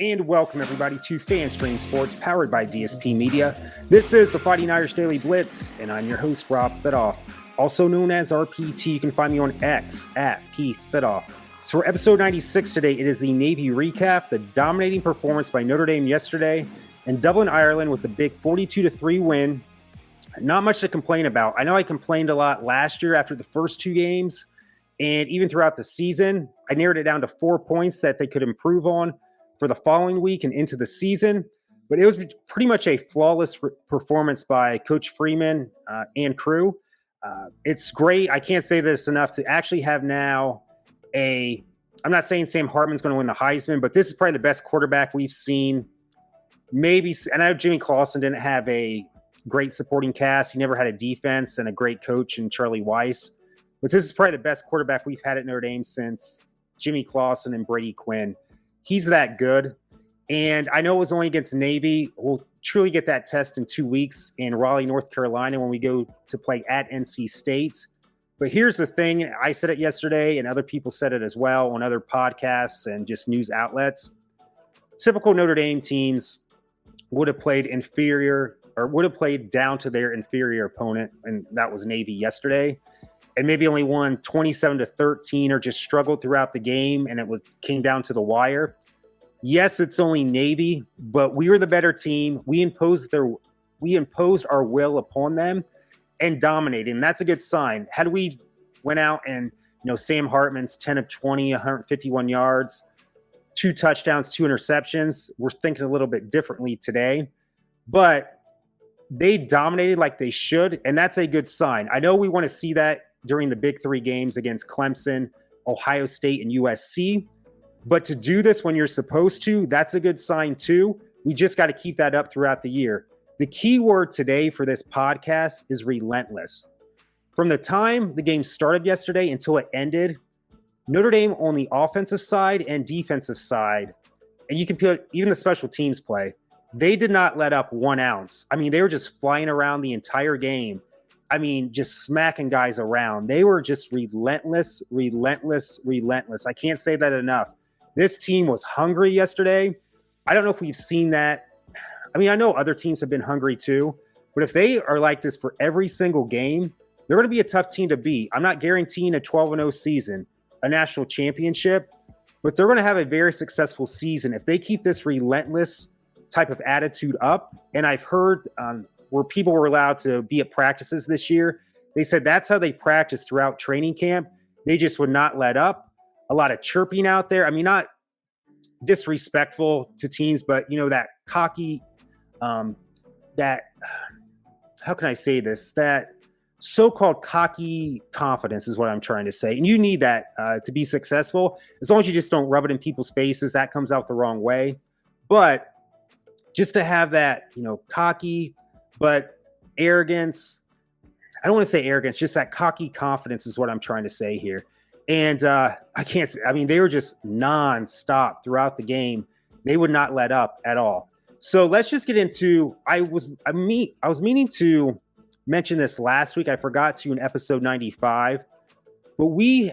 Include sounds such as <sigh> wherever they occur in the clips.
And welcome everybody to FanStream Sports, powered by DSP Media. This is the Fighting Irish Daily Blitz, and I'm your host, Rob Thitoff, also known as RPT. You can find me on X at P Thitoff. So for episode 96 today, it is the Navy recap, the dominating performance by Notre Dame yesterday, and Dublin, Ireland with the big 42 to 3 win. Not much to complain about. I know I complained a lot last year after the first two games, and even throughout the season. I narrowed it down to four points that they could improve on for the following week and into the season. But it was pretty much a flawless re- performance by Coach Freeman uh, and crew. Uh, it's great. I can't say this enough to actually have now a. I'm not saying Sam Hartman's going to win the Heisman, but this is probably the best quarterback we've seen. Maybe, and I know Jimmy Clausen didn't have a great supporting cast. He never had a defense and a great coach in Charlie Weis. But this is probably the best quarterback we've had at Notre Dame since Jimmy Clausen and Brady Quinn he's that good. And I know it was only against Navy. We'll truly get that test in two weeks in Raleigh, North Carolina, when we go to play at NC State. But here's the thing I said it yesterday, and other people said it as well on other podcasts and just news outlets. Typical Notre Dame teams would have played inferior or would have played down to their inferior opponent, and that was Navy yesterday and maybe only won 27 to 13 or just struggled throughout the game and it was came down to the wire. Yes, it's only Navy, but we were the better team. We imposed their we imposed our will upon them and dominated. And that's a good sign. Had we went out and you know Sam Hartman's 10 of 20, 151 yards, two touchdowns, two interceptions, we're thinking a little bit differently today. But they dominated like they should, and that's a good sign. I know we want to see that during the big three games against Clemson, Ohio State, and USC. But to do this when you're supposed to, that's a good sign too. We just got to keep that up throughout the year. The key word today for this podcast is relentless. From the time the game started yesterday until it ended, Notre Dame on the offensive side and defensive side, and you can put even the special teams play, they did not let up one ounce. I mean, they were just flying around the entire game I mean, just smacking guys around. They were just relentless, relentless, relentless. I can't say that enough. This team was hungry yesterday. I don't know if we've seen that. I mean, I know other teams have been hungry too, but if they are like this for every single game, they're going to be a tough team to beat. I'm not guaranteeing a 12 0 season, a national championship, but they're going to have a very successful season if they keep this relentless type of attitude up. And I've heard um, where people were allowed to be at practices this year. They said that's how they practiced throughout training camp. They just would not let up. A lot of chirping out there. I mean, not disrespectful to teams, but you know that cocky, um, that <sighs> how can I say this? That so-called cocky confidence is what I'm trying to say, and you need that uh, to be successful. As long as you just don't rub it in people's faces, that comes out the wrong way. But just to have that, you know, cocky, but arrogance, I don't want to say arrogance, just that cocky confidence is what I'm trying to say here. And uh, I can't say, I mean, they were just nonstop throughout the game. They would not let up at all. So let's just get into. I was I meet I was meaning to mention this last week. I forgot to in episode 95, but we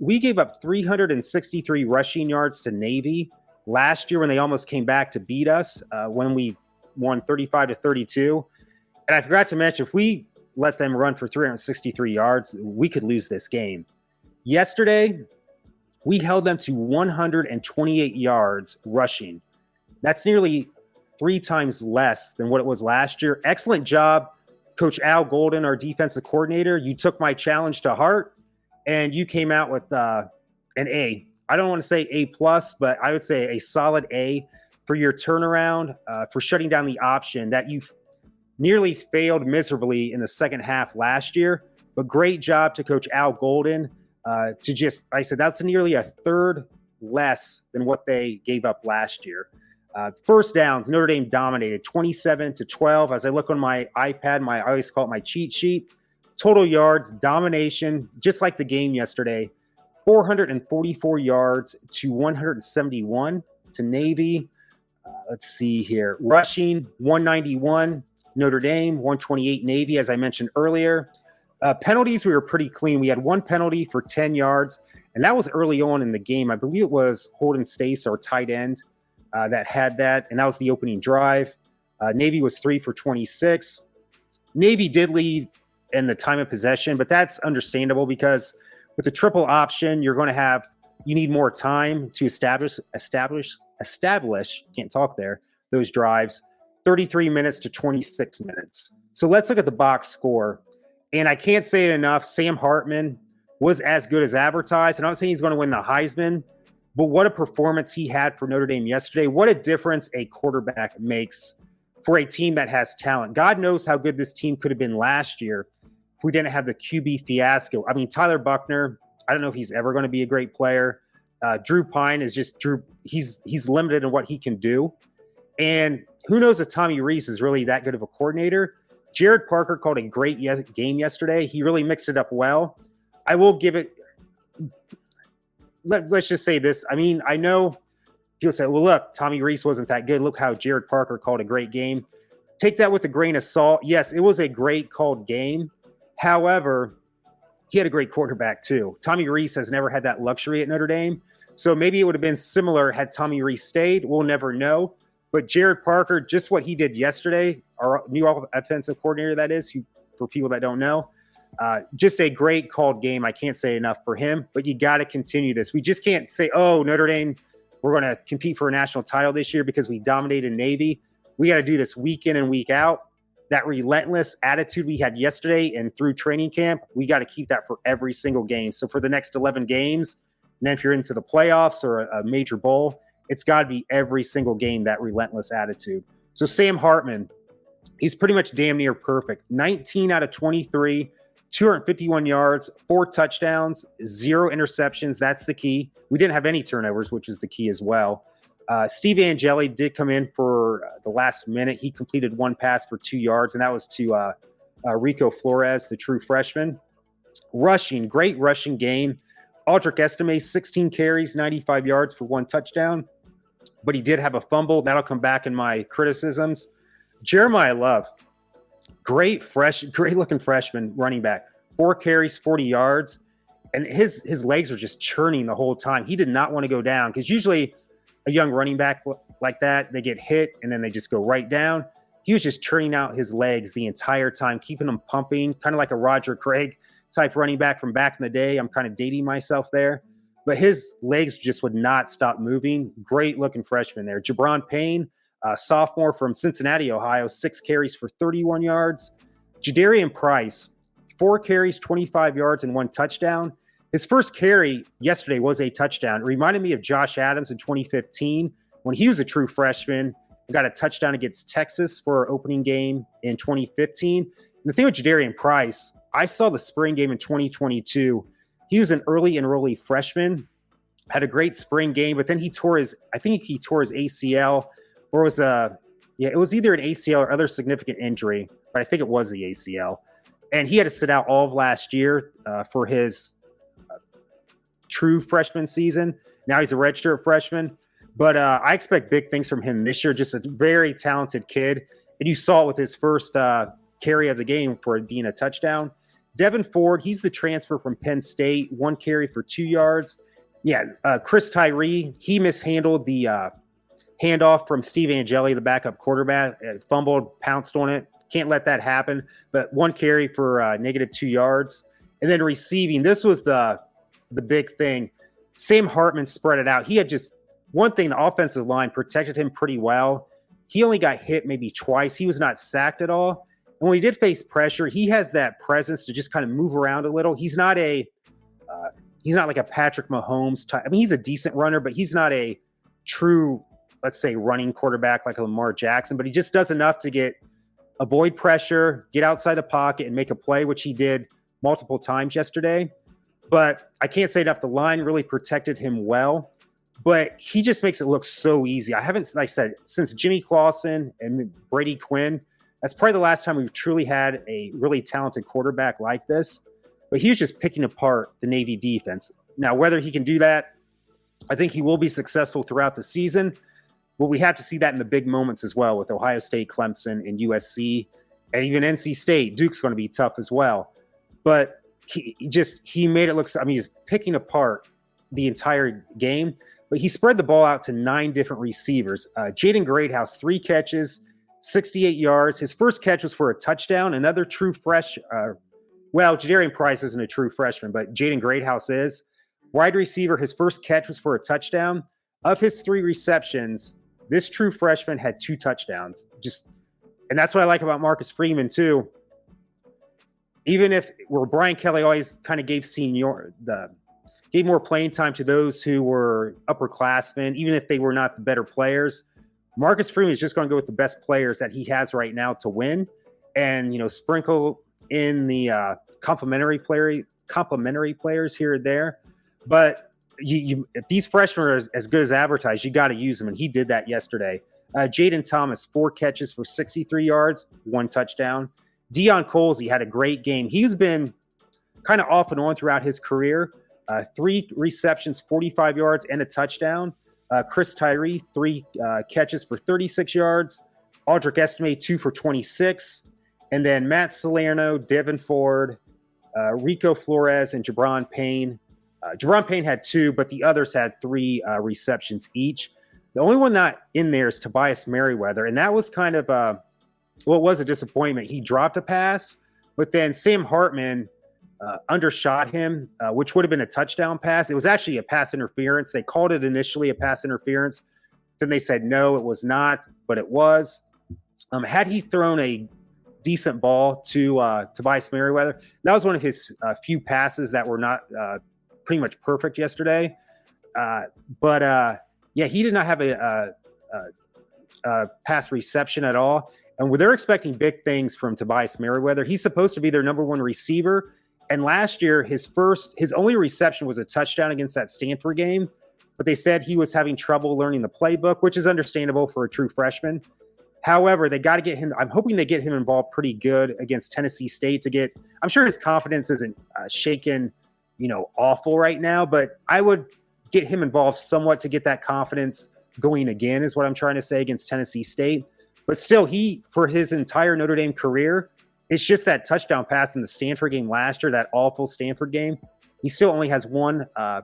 we gave up 363 rushing yards to Navy last year when they almost came back to beat us uh, when we won 35 to 32. And I forgot to mention, if we let them run for 363 yards, we could lose this game. Yesterday, we held them to 128 yards rushing. That's nearly three times less than what it was last year. Excellent job, Coach Al Golden, our defensive coordinator. You took my challenge to heart, and you came out with uh, an A. I don't want to say A plus, but I would say a solid A for your turnaround, uh, for shutting down the option that you nearly failed miserably in the second half last year. But great job to Coach Al Golden uh, to just, I said, that's nearly a third less than what they gave up last year. Uh, first downs, Notre Dame dominated 27 to 12. As I look on my iPad, my I always call it my cheat sheet. Total yards, domination, just like the game yesterday 444 yards to 171 to Navy. Let's see here. Rushing 191, Notre Dame 128, Navy, as I mentioned earlier. Uh, penalties, we were pretty clean. We had one penalty for 10 yards, and that was early on in the game. I believe it was Holden Staes, our tight end. uh, that had that, and that was the opening drive. Uh, Navy was three for 26. Navy did lead in the time of possession, but that's understandable because with the triple option, you're going to have you need more time to establish establish establish can't talk there those drives 33 minutes to 26 minutes. So let's look at the box score. And i can't say it enough sam hartman was as good as advertised. And i'm not saying he's going to win the heisman but what a performance he had for notre dame yesterday. What a difference a quarterback makes for a team that has talent. God knows how good this team could have been last year if we didn't have the qb fiasco. I mean tyler Buchner, I don't know if he's ever going to be a great player. Uh, Drew Pyne is just Drew. He's he's limited in what he can do, and who knows if Tommy Rees is really that good of a coordinator. Gerad Parker called a great yes, game yesterday. He really mixed it up well. I will give it. Let, let's just say this. I mean, I know people say, "Well, look, Tommy Rees wasn't that good. Look how Gerad Parker called a great game." Take that with a grain of salt. Yes, it was a great called game. However, he had a great quarterback too. Tommy Rees has never had that luxury at Notre Dame. So maybe it would have been similar had Tommy Rees stayed. We'll never know. But Gerad Parker, just what he did yesterday, our new offensive coordinator, that is, who, for people that don't know, uh, just a great called game. I can't say enough for him, but you got to continue this. We just can't say, oh, Notre Dame, we're going to compete for a national title this year because we dominated Navy. We got to do this week in and week out that relentless attitude we had yesterday and through training camp, we got to keep that for every single game. So for the next 11 games, and then if you're into the playoffs or a, a major bowl, it's got to be every single game that relentless attitude. So Sam Hartman, he's pretty much damn near perfect. 19 out of 23, 251 yards, four touchdowns, zero interceptions. That's the key. We didn't have any turnovers, which is the key as well. Uh, Steve Angeli did come in for uh, the last minute. He completed one pass for two yards, and that was to uh, uh Rico Flores, the true freshman. Rushing, great rushing game. Audric Estime, 16 carries, 95 yards for one touchdown, but he did have a fumble. That'll come back in my criticisms. Jeremiyah Love, great fresh, <laughs> great looking freshman running back. Four carries, 40 yards, and his his legs were just churning the whole time. He did not want to go down because usually – a young running back like that, they get hit and then they just go right down. He was just churning out his legs the entire time, keeping them pumping, kind of like a Roger Craig type running back from back in the day. I'm kind of dating myself there, but his legs just would not stop moving. Great looking freshman there. Gi'Bran Payne, sophomore from Cincinnati, Ohio, six carries for 31 yards. Jadarian Price, four carries, 25 yards, and one touchdown. His first carry yesterday was a touchdown. It reminded me of Josh Adams in 2015 when he was a true freshman got a touchdown against Texas for our opening game in 2015. And the thing with Jadarian Price, I saw the spring game in 2022. He was an early enrollee freshman, had a great spring game, but then he tore his, I think he tore his ACL or was a, yeah, it was either an ACL or other significant injury, but I think it was the ACL. And he had to sit out all of last year uh, for his true freshman season. Now he's a redshirt freshman, but uh, I expect big things from him this year. Just a very talented kid, and you saw it with his first uh, carry of the game for it being a touchdown. Devyn Ford, he's the transfer from Penn State, one carry for two yards. Yeah, uh, Chris Tyree, he mishandled the uh, handoff from Steve Angeli, the backup quarterback, fumbled, pounced on it. Can't let that happen. But one carry for uh, negative two yards. And then receiving, this was the the big thing. Sam Hartman spread it out. He had just one thing, the offensive line protected him pretty well. He only got hit maybe twice. He was not sacked at all. And when he did face pressure, he has that presence to just kind of move around a little. He's not a uh, he's not like a Patrick Mahomes type. I mean, he's a decent runner, but he's not a true, let's say, running quarterback like Lamar Jackson. But he just does enough to get avoid pressure, get outside the pocket, and make a play, which he did multiple times yesterday. But I can't say enough. The line really protected him well, but he just makes it look so easy. I haven't, like I said, since Jimmy Clausen and Brady Quinn, that's probably the last time we've truly had a really talented quarterback like this. But he was just picking apart the Navy defense. Now, whether he can do that, I think he will be successful throughout the season. But we have to see that in the big moments as well with Ohio State, Clemson, and USC, and even NC State. Duke's going to be tough as well. But he just he made it look. I mean, he's picking apart the entire game. but he spread the ball out to nine different receivers. Uh, Jaden Greathouse, three catches, 68 yards. His first catch was for a touchdown. Another true fresh, uh, well, Jadarian Price isn't a true freshman, but Jaden Greathouse is. Wide receiver, his first catch was for a touchdown. Of his three receptions, this true freshman had two touchdowns. Just, and that's what I like about Marcus Freeman too. Even if where Brian Kelly always kind of gave senior the gave more playing time to those who were upperclassmen, even if they were not the better players. Marcus Freeman is just going to go with the best players that he has right now to win, and you know sprinkle in the uh, complementary player complementary players here and there. But you, you, if these freshmen are as, as good as advertised, you got to use them, and he did that yesterday. Uh, Jayden Thomas, four catches for 63 yards, one touchdown. Deion Colzie had a great game. He's been kind of off and on throughout his career. Uh, three receptions, 45 yards, and a touchdown. Uh, Chris Tyree, three uh, catches for 36 yards. Audric Estime, two for 26. And then Matt Salerno, Devyn Ford, uh, Rico Flores, and Gi'Bran Payne. Uh, Gi'Bran Payne had two, but the others had three uh, receptions each. The only one not in there is Tobias Merriweather, and that was kind of well, it was a disappointment. He dropped a pass, but then Sam Hartman uh, undershot him, uh, which would have been a touchdown pass. It was actually a pass interference. They called it initially a pass interference. Then they said no, it was not, but it was. Um, had he thrown a decent ball to uh, Tobias Merriweather, that was one of his uh, few passes that were not uh, pretty much perfect yesterday. Uh, but yeah, he did not have a, a, a, a pass reception at all. And they're expecting big things from Tobias Merriweather. He's supposed to be their number one receiver. And last year, his first, his only reception was a touchdown against that Stanford game. But they said he was having trouble learning the playbook, which is understandable for a true freshman. However, they got to get him. I'm hoping they get him involved pretty good against Tennessee State to get. I'm sure his confidence isn't uh, shaken, you know, awful right now, but I would get him involved somewhat to get that confidence going again, is what I'm trying to say against Tennessee State. But still, he, for his entire Notre Dame career, it's just that touchdown pass in the Stanford game last year, that awful Stanford game. He still only has one uh,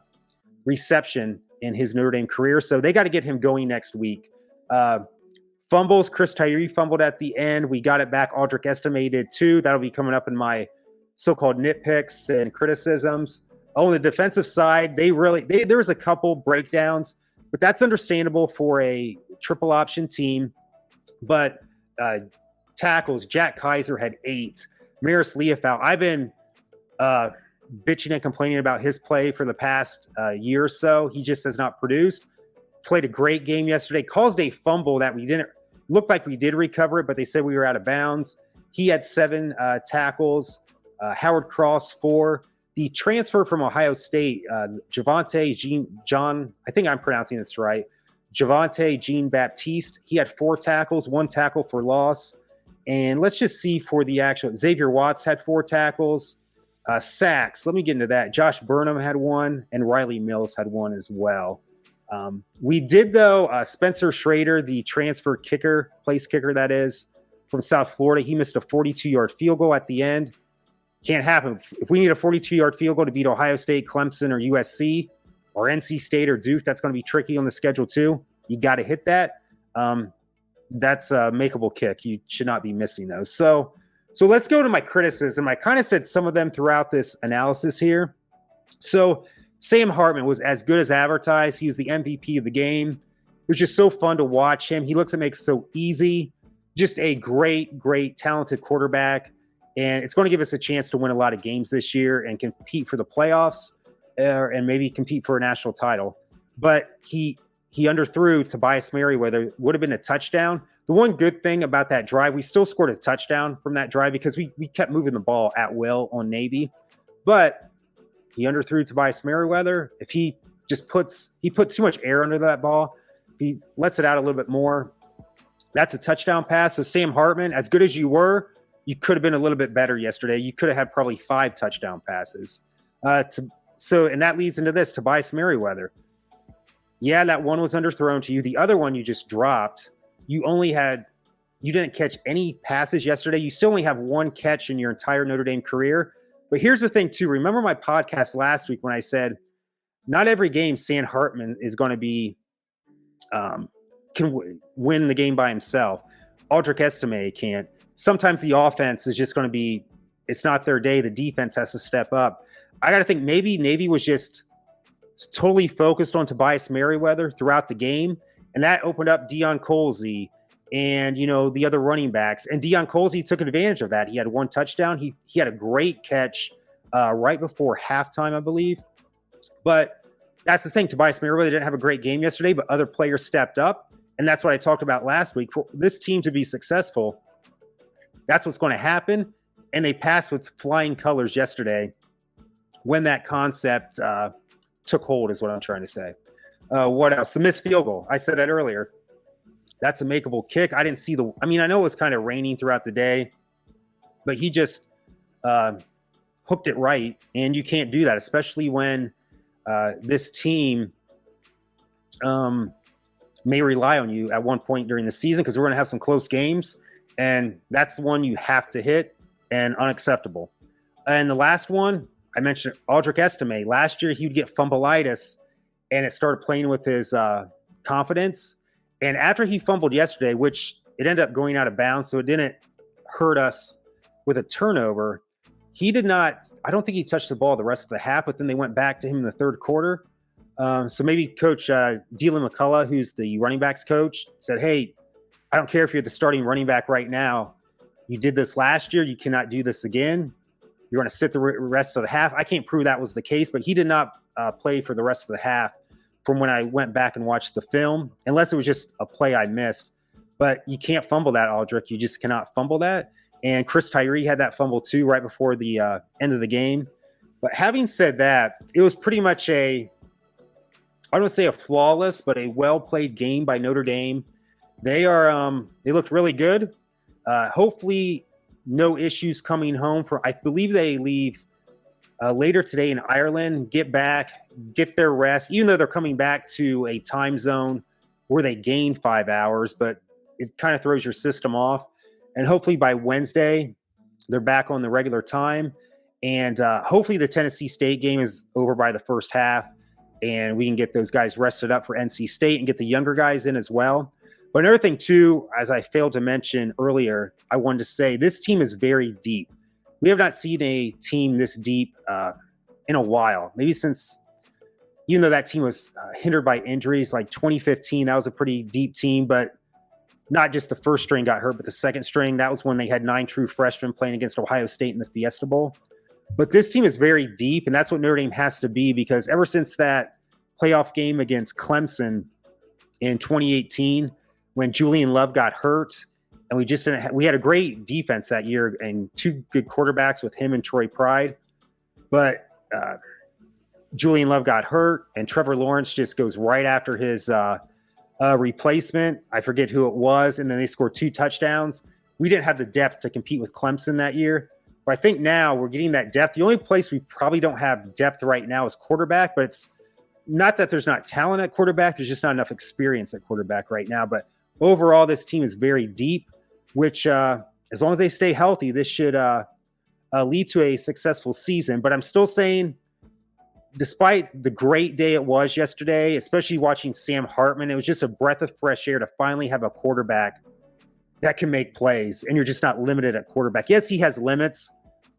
reception in his Notre Dame career. So they got to get him going next week. Uh, fumbles, Chris Tyree fumbled at the end. We got it back. Audric estimated two. That'll be coming up in my so called nitpicks and criticisms. On the defensive side, they really, they, there was a couple breakdowns, but that's understandable for a triple option team. But uh, tackles. Jack Kiser had eight. Marist Liufau. I've been uh, bitching and complaining about his play for the past uh, year or so. He just has not produced. Played a great game yesterday. Caused a fumble that we didn't look like we did recover it, but they said we were out of bounds. He had seven uh, tackles. Uh, Howard Cross four. The transfer from Ohio State, uh, Javontae Jean John. I think I'm pronouncing this right. Javontae Jean Baptiste. He had four tackles, one tackle for loss. And let's just see for the actual Xavier Watts had four tackles. Uh, sacks, let me get into that. Josh Burnham had one, and Riley Mills had one as well. Um, we did, though, uh, Spencer Schrader, the transfer kicker, place kicker that is, from South Florida, he missed a 42 yard field goal at the end. Can't happen. If we need a 42 yard field goal to beat Ohio State, Clemson, or USC, or NC State or Duke, that's going to be tricky on the schedule, too. You got to hit that. Um, that's a makeable kick. You should not be missing those. So, so let's go to my criticism. I kind of said some of them throughout this analysis here. So, Sam Hartman was as good as advertised. He was the MVP of the game. It was just so fun to watch him. He looks it makes so easy. Just a great, great, talented quarterback. And it's going to give us a chance to win a lot of games this year and compete for the playoffs uh, and maybe compete for a national title. But he he underthrew Tobias Merriweather. Would have been a touchdown. The one good thing about that drive, we still scored a touchdown from that drive because we, we kept moving the ball at will on Navy. But he underthrew Tobias Merriweather. If he just puts he put too much air under that ball, he lets it out a little bit more. That's a touchdown pass. So Sam Hartman, as good as you were, you could have been a little bit better yesterday. You could have had probably five touchdown passes. Uh, to, so and that leads into this Tobias Merriweather yeah, that one was underthrown to you. The other one you just dropped. You only had, you didn't catch any passes yesterday. You still only have one catch in your entire Notre Dame career. But here's the thing, too. Remember my podcast last week when I said not every game Sam Hartman is going to be um, can w- win the game by himself. Audric Estime can't. Sometimes the offense is just going to be. It's not their day. The defense has to step up. I got to think maybe Navy was just totally focused on Tobias Merriweather throughout the game, and that opened up Deion Colzie and you know the other running backs. And Deion Colzie took advantage of that. He had one touchdown. He he had a great catch uh, right before halftime, I believe. But that's the thing. Tobias Merriweather didn't have a great game yesterday, but other players stepped up, and that's what I talked about last week. For this team to be successful, that's what's going to happen. And they passed with flying colors yesterday when that concept uh, took hold, is what I'm trying to say. Uh, what else? The missed field goal. I said that earlier. That's a makeable kick. I didn't see the. I mean, I know it was kind of raining throughout the day, but he just uh, hooked it right, and you can't do that, especially when uh, this team um, may rely on you at one point during the season because we're going to have some close games, and that's the one you have to hit and unacceptable. And the last one, I mentioned Audric Estime. Last year, he would get fumbleitis, and it started playing with his uh, confidence. And after he fumbled yesterday, which it ended up going out of bounds, so it didn't hurt us with a turnover. He did not. I don't think he touched the ball the rest of the half, but then they went back to him in the third quarter. Um, so maybe Coach uh, Deland McCullough, who's the running backs coach, said, "Hey, I don't care if you're the starting running back right now. You did this last year. You cannot do this again. You're going to sit the rest of the half. I can't prove that was the case, but he did not uh, play for the rest of the half from when I went back and watched the film, unless it was just a play I missed. But you can't fumble that, Audric. You just cannot fumble that. And Chris Tyree had that fumble too right before the uh, end of the game. But having said that, it was pretty much a, I don't say a flawless, but a well played game by Notre Dame. They are, um, they looked really good. Uh, hopefully, no issues coming home for. I believe they leave uh, later today in Ireland. Get back, get their rest, even though they're coming back to a time zone where they gain five hours, but it kind of throws your system off. And hopefully by Wednesday, they're back on the regular time. And uh, hopefully the Tennessee State game is over by the first half, and we can get those guys rested up for NC State and get the younger guys in as well. But another thing, too, as I failed to mention earlier, I wanted to say this team is very deep. We have not seen a team this deep uh, in a while, maybe since, even though that team was uh, hindered by injuries, like 2015, that was a pretty deep team, but not just the first string got hurt, but the second string. That was when they had nine true freshmen playing against Ohio State in the Fiesta Bowl. But this team is very deep, and that's what Notre Dame has to be because ever since that playoff game against Clemson in 2018, when Julian Love got hurt, and we just didn't. Have, we had a great defense that year and two good quarterbacks with him and Troy Pride, but uh, Julian Love got hurt, and Trevor Lawrence just goes right after his uh, uh, replacement. I forget who it was, and then they scored two touchdowns. We didn't have the depth to compete with Clemson that year. But I think now we're getting that depth. The only place we probably don't have depth right now is quarterback, but it's not that there's not talent at quarterback. There's just not enough experience at quarterback right now. But overall, this team is very deep, which, uh, as long as they stay healthy, this should uh, uh, lead to a successful season. But I'm still saying despite the great day it was yesterday, especially watching Sam Hartman, it was just a breath of fresh air to finally have a quarterback that can make plays, and you're just not limited at quarterback. Yes, he has limits,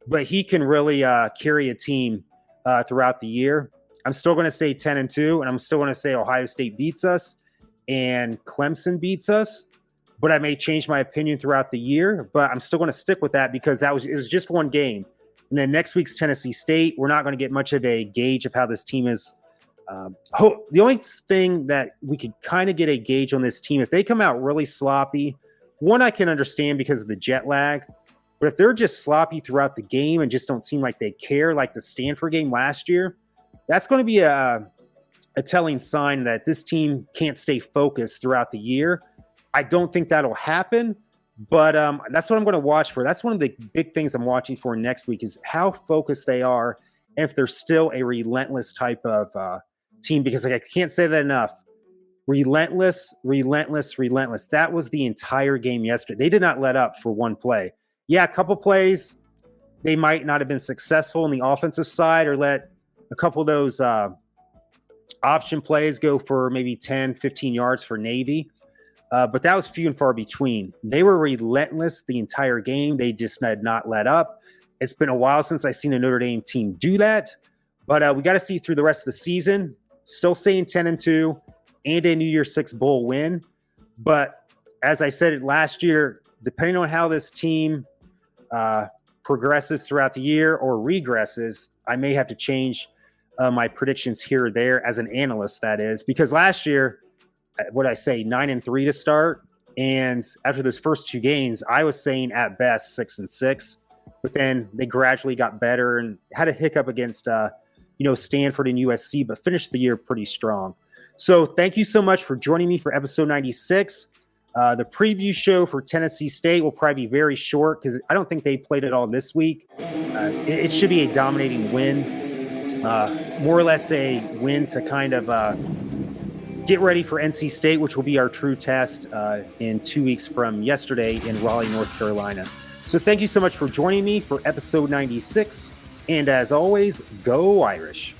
but he can really uh, carry a team uh, throughout the year. I'm still going to say 10 and 2, and I'm still going to say Ohio State beats us and Clemson beats us. But I may change my opinion throughout the year, but I'm still going to stick with that because that was it was just one game. And then next week's Tennessee State. We're not going to get much of a gauge of how this team is. Um, ho- the only thing that we could kind of get a gauge on this team, if they come out really sloppy, one I can understand because of the jet lag. But if they're just sloppy throughout the game and just don't seem like they care, like the Stanford game last year, that's going to be a, a telling sign that this team can't stay focused throughout the year. I don't think that'll happen, but um, that's what I'm going to watch for. That's one of the big things I'm watching for next week is how focused they are, and if they're still a relentless type of uh, team. Because like I can't say that enough. Relentless, relentless, relentless. That was the entire game yesterday. They did not let up for one play. Yeah, a couple plays they might not have been successful on the offensive side, or let a couple of those uh, option plays go for maybe 10, 15 yards for Navy. Uh, but that was few and far between. They were relentless the entire game. They just had not let up. It's been a while since I've seen a Notre Dame team do that, but uh, we got to see through the rest of the season. Still saying 10 and 2 and a New Year's Six Bowl win. But as I said last year, depending on how this team uh, progresses throughout the year or regresses, I may have to change uh, my predictions here or there as an analyst. That is because last year, uh, what I say, nine and three to start, and after those first two games, I was saying at best six and six, but then they gradually got better and had a hiccup against, uh, you know, Stanford and USC, but finished the year pretty strong. So thank you so much for joining me for episode 96. Uh, the preview show for Tennessee State will probably be very short because I don't think they played it all this week. Uh, it, it, should be a dominating win, uh, more or less a win to kind of uh, get ready for NC State, which will be our true test uh, in two weeks from yesterday in Raleigh, North Carolina. So thank you so much for joining me for episode 96. And as always, go Irish.